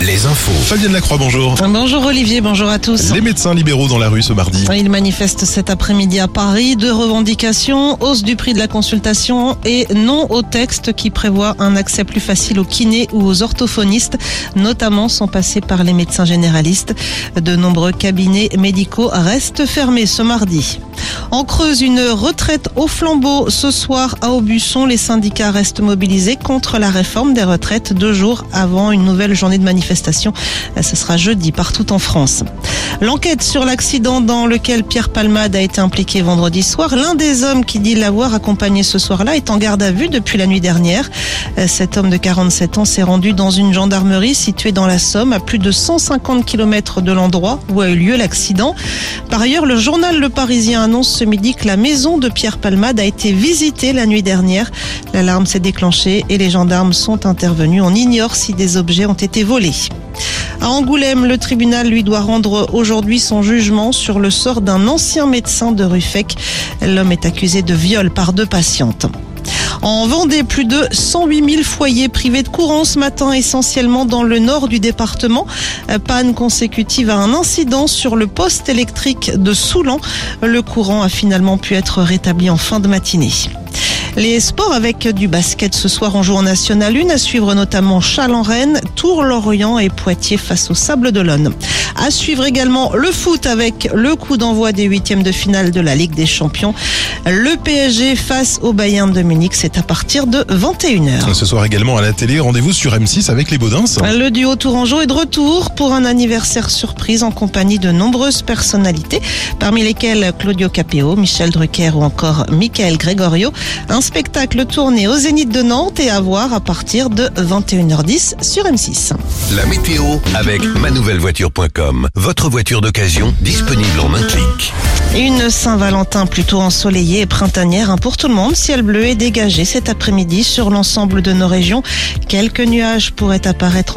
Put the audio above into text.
les infos. Fabienne Lacroix, bonjour. Bonjour Olivier, bonjour à tous. Les médecins libéraux dans la rue ce mardi. Ils manifestent cet après-midi à Paris. Deux revendications, hausse du prix de la consultation et non au texte qui prévoit un accès plus facile aux kinés ou aux orthophonistes, notamment sans passer par les médecins généralistes. De nombreux cabinets médicaux restent fermés ce mardi. En Creuse, une retraite au flambeau ce soir à Aubusson. Les syndicats restent mobilisés contre la réforme des retraites deux jours avant une nouvelle journée de manifestation. Ce sera jeudi partout en France. L'enquête sur l'accident dans lequel Pierre Palmade a été impliqué vendredi soir, l'un des hommes qui dit l'avoir accompagné ce soir-là est en garde à vue depuis la nuit dernière. Cet homme de 47 ans s'est rendu dans une gendarmerie située dans la Somme à plus de 150 km de l'endroit où a eu lieu l'accident. Par ailleurs, le journal Le Parisien annonce ce midi que la maison de Pierre Palmade a été visitée la nuit dernière. L'alarme s'est déclenchée et les gendarmes sont intervenus. On ignore si des objets ont été volés. À Angoulême, le tribunal lui doit rendre aujourd'hui son jugement sur le sort d'un ancien médecin de Ruffec. L'homme est accusé de viol par deux patientes. En Vendée, plus de 108 000 foyers privés de courant ce matin, essentiellement dans le nord du département. Panne consécutive à un incident sur le poste électrique de Soulan. Le courant a finalement pu être rétabli en fin de matinée. Les sports avec du basket ce soir en jour national 1 à suivre notamment Châles-en-Rennes, Tours-Lorient et Poitiers face au Sable d'Olonne. À suivre également le foot avec le coup d'envoi des huitièmes de finale de la Ligue des Champions. Le PSG face au Bayern de Munich, c'est à partir de 21h. Ce soir également à la télé, rendez-vous sur M6 avec les Baudins. Le duo Tourangeau est de retour pour un anniversaire surprise en compagnie de nombreuses personnalités, parmi lesquelles Claudio Capéo, Michel Drucker ou encore Michael Gregorio. Un spectacle tourné au Zénith de Nantes et à voir à partir de 21h10 sur M6. La météo avec manouvellevoiture.com. Votre voiture d'occasion disponible en un clic. Une Saint-Valentin plutôt ensoleillée et printanière hein, pour tout le monde. Ciel bleu et dégagé cet après-midi sur l'ensemble de nos régions. Quelques nuages pourraient apparaître